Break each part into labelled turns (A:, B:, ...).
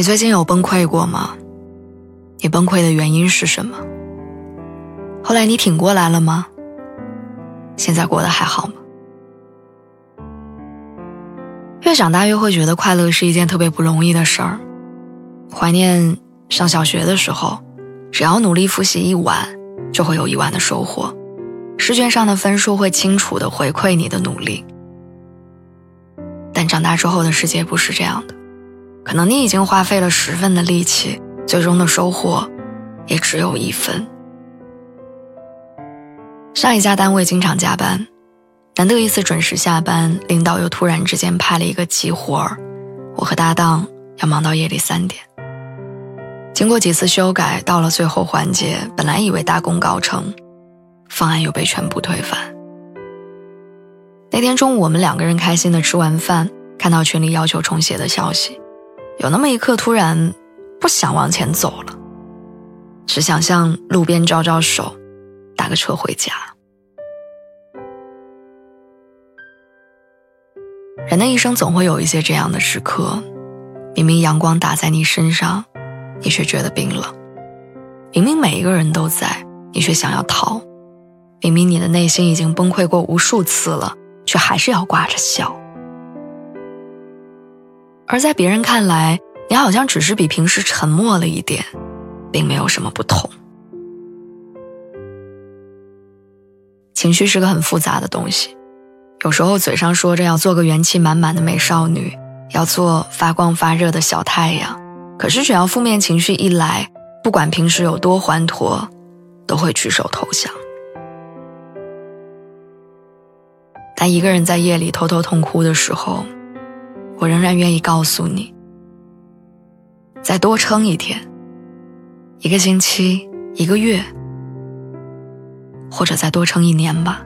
A: 你最近有崩溃过吗？你崩溃的原因是什么？后来你挺过来了吗？现在过得还好吗？越长大越会觉得快乐是一件特别不容易的事儿。怀念上小学的时候，只要努力复习一晚，就会有一晚的收获，试卷上的分数会清楚的回馈你的努力。但长大之后的世界不是这样的。可能你已经花费了十分的力气，最终的收获也只有一分。上一家单位经常加班，难得一次准时下班，领导又突然之间派了一个急活儿，我和搭档要忙到夜里三点。经过几次修改，到了最后环节，本来以为大功告成，方案又被全部推翻。那天中午，我们两个人开心的吃完饭，看到群里要求重写的消息。有那么一刻，突然不想往前走了，只想向路边招招手，打个车回家。人的一生总会有一些这样的时刻，明明阳光打在你身上，你却觉得冰冷；明明每一个人都在，你却想要逃；明明你的内心已经崩溃过无数次了，却还是要挂着笑。而在别人看来，你好像只是比平时沉默了一点，并没有什么不同。情绪是个很复杂的东西，有时候嘴上说着要做个元气满满的美少女，要做发光发热的小太阳，可是只要负面情绪一来，不管平时有多欢脱，都会举手投降。但一个人在夜里偷偷痛哭的时候。我仍然愿意告诉你，再多撑一天，一个星期，一个月，或者再多撑一年吧。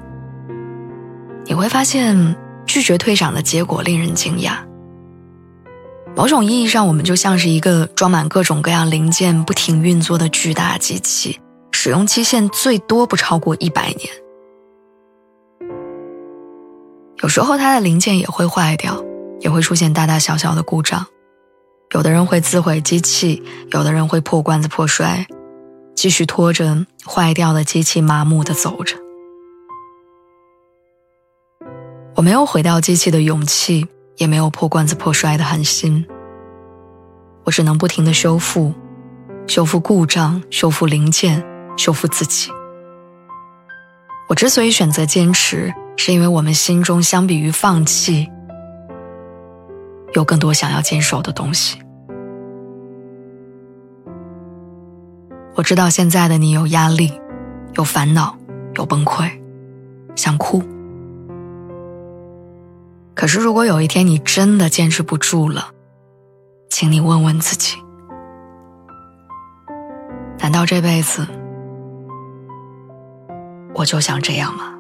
A: 你会发现，拒绝退场的结果令人惊讶。某种意义上，我们就像是一个装满各种各样零件、不停运作的巨大机器，使用期限最多不超过一百年。有时候，它的零件也会坏掉。也会出现大大小小的故障，有的人会自毁机器，有的人会破罐子破摔，继续拖着坏掉的机器麻木的走着。我没有毁掉机器的勇气，也没有破罐子破摔的狠心，我只能不停的修复，修复故障，修复零件，修复自己。我之所以选择坚持，是因为我们心中相比于放弃。有更多想要坚守的东西。我知道现在的你有压力，有烦恼，有崩溃，想哭。可是，如果有一天你真的坚持不住了，请你问问自己：难道这辈子我就想这样吗？